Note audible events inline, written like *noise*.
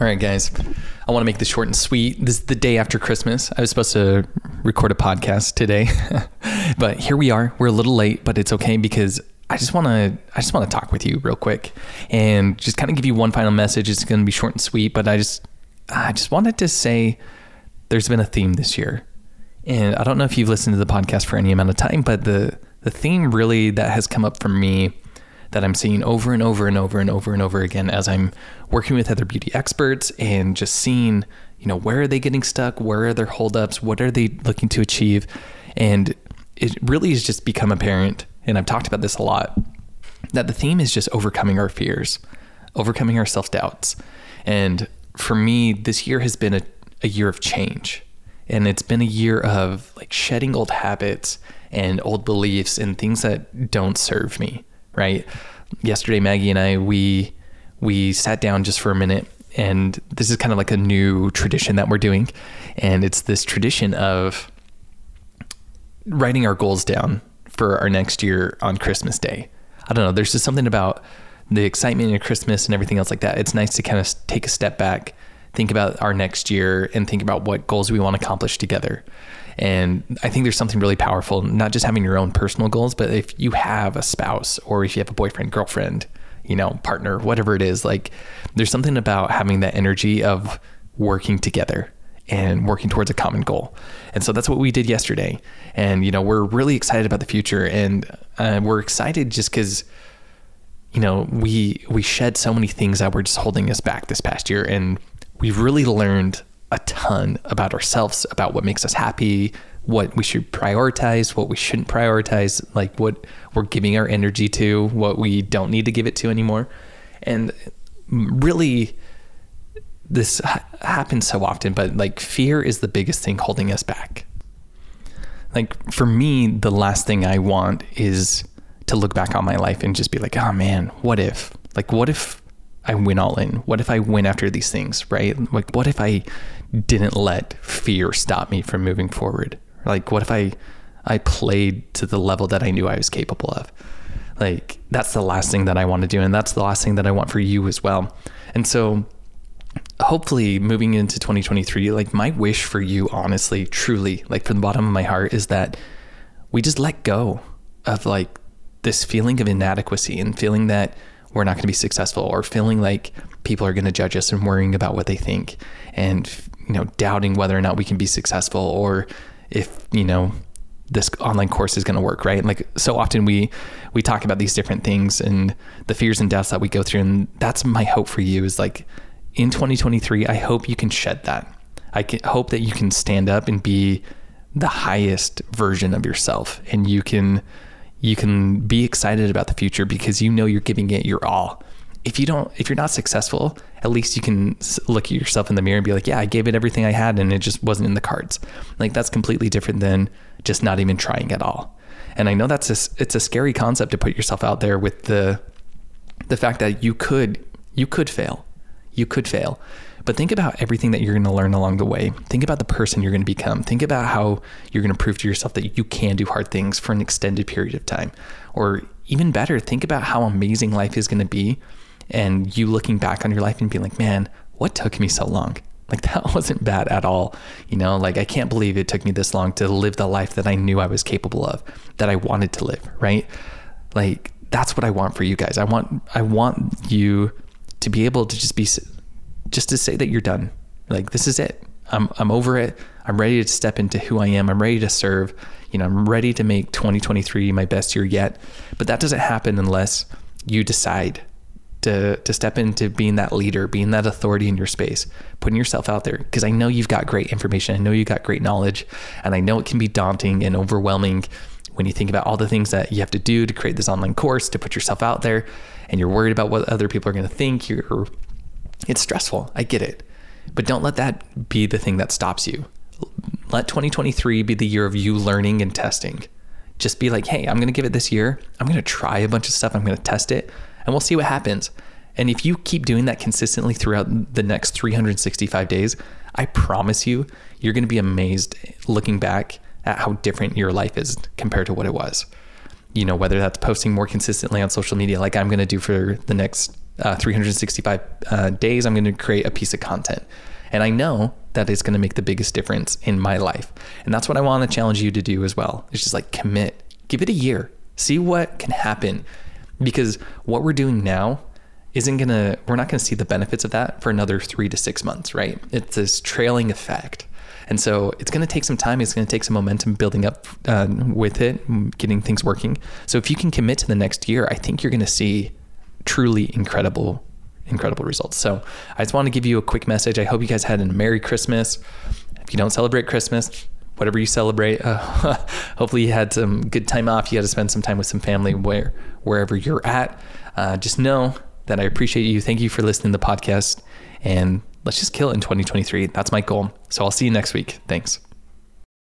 All right, guys. I want to make this short and sweet. This is the day after Christmas. I was supposed to record a podcast today, *laughs* but here we are. We're a little late, but it's okay because I just want to I just want to talk with you real quick and just kind of give you one final message. It's going to be short and sweet, but I just I just wanted to say there's been a theme this year. And I don't know if you've listened to the podcast for any amount of time, but the the theme really that has come up for me that I'm seeing over and over and over and over and over again as I'm working with other beauty experts and just seeing, you know, where are they getting stuck? Where are their holdups? What are they looking to achieve? And it really has just become apparent, and I've talked about this a lot, that the theme is just overcoming our fears, overcoming our self doubts. And for me, this year has been a, a year of change. And it's been a year of like shedding old habits and old beliefs and things that don't serve me right? Yesterday, Maggie and I we we sat down just for a minute, and this is kind of like a new tradition that we're doing, and it's this tradition of writing our goals down for our next year on Christmas Day. I don't know. There's just something about the excitement of Christmas and everything else like that. It's nice to kind of take a step back, think about our next year, and think about what goals we want to accomplish together. And I think there's something really powerful, not just having your own personal goals, but if you have a spouse or if you have a boyfriend, girlfriend, you know, partner, whatever it is, like there's something about having that energy of working together and working towards a common goal. And so that's what we did yesterday. And, you know, we're really excited about the future and uh, we're excited just because, you know, we, we shed so many things that were just holding us back this past year. And we've really learned a ton about ourselves, about what makes us happy, what we should prioritize, what we shouldn't prioritize, like what we're giving our energy to, what we don't need to give it to anymore. And really, this ha- happens so often, but like fear is the biggest thing holding us back. Like for me, the last thing I want is to look back on my life and just be like, oh man, what if? Like, what if I went all in? What if I went after these things, right? Like, what if I didn't let fear stop me from moving forward? Like, what if I I played to the level that I knew I was capable of? Like, that's the last thing that I want to do, and that's the last thing that I want for you as well. And so, hopefully, moving into 2023, like my wish for you, honestly, truly, like from the bottom of my heart, is that we just let go of like this feeling of inadequacy and feeling that we're not going to be successful or feeling like people are going to judge us and worrying about what they think and you know doubting whether or not we can be successful or if you know this online course is going to work right? Like so often we we talk about these different things and the fears and doubts that we go through and that's my hope for you is like in 2023 i hope you can shed that. I can, hope that you can stand up and be the highest version of yourself and you can you can be excited about the future because you know you're giving it your all. If you don't if you're not successful at least you can look at yourself in the mirror and be like yeah i gave it everything i had and it just wasn't in the cards. Like that's completely different than just not even trying at all. And i know that's a, it's a scary concept to put yourself out there with the the fact that you could you could fail. You could fail but think about everything that you're going to learn along the way. Think about the person you're going to become. Think about how you're going to prove to yourself that you can do hard things for an extended period of time. Or even better, think about how amazing life is going to be and you looking back on your life and being like, man, what took me so long? Like *laughs* that wasn't bad at all. You know, like I can't believe it took me this long to live the life that I knew I was capable of, that I wanted to live, right? Like that's what I want for you guys. I want I want you to be able to just be just to say that you're done. Like this is it. I'm I'm over it. I'm ready to step into who I am. I'm ready to serve. You know, I'm ready to make 2023 my best year yet. But that doesn't happen unless you decide to to step into being that leader, being that authority in your space, putting yourself out there. Because I know you've got great information. I know you've got great knowledge, and I know it can be daunting and overwhelming when you think about all the things that you have to do to create this online course, to put yourself out there, and you're worried about what other people are going to think. You're it's stressful. I get it. But don't let that be the thing that stops you. Let 2023 be the year of you learning and testing. Just be like, hey, I'm going to give it this year. I'm going to try a bunch of stuff. I'm going to test it and we'll see what happens. And if you keep doing that consistently throughout the next 365 days, I promise you, you're going to be amazed looking back at how different your life is compared to what it was. You know, whether that's posting more consistently on social media, like I'm going to do for the next uh, 365 uh, days, I'm going to create a piece of content. And I know that it's going to make the biggest difference in my life. And that's what I want to challenge you to do as well. It's just like commit, give it a year, see what can happen. Because what we're doing now isn't going to, we're not going to see the benefits of that for another three to six months, right? It's this trailing effect. And so it's going to take some time. It's going to take some momentum building up uh, with it, getting things working. So if you can commit to the next year, I think you're going to see truly incredible incredible results. So I just want to give you a quick message. I hope you guys had a Merry Christmas. If you don't celebrate Christmas, whatever you celebrate, uh, *laughs* hopefully you had some good time off. You had to spend some time with some family where wherever you're at. Uh, just know that I appreciate you. Thank you for listening to the podcast, and let's just kill it in 2023. That's my goal. So I'll see you next week. Thanks.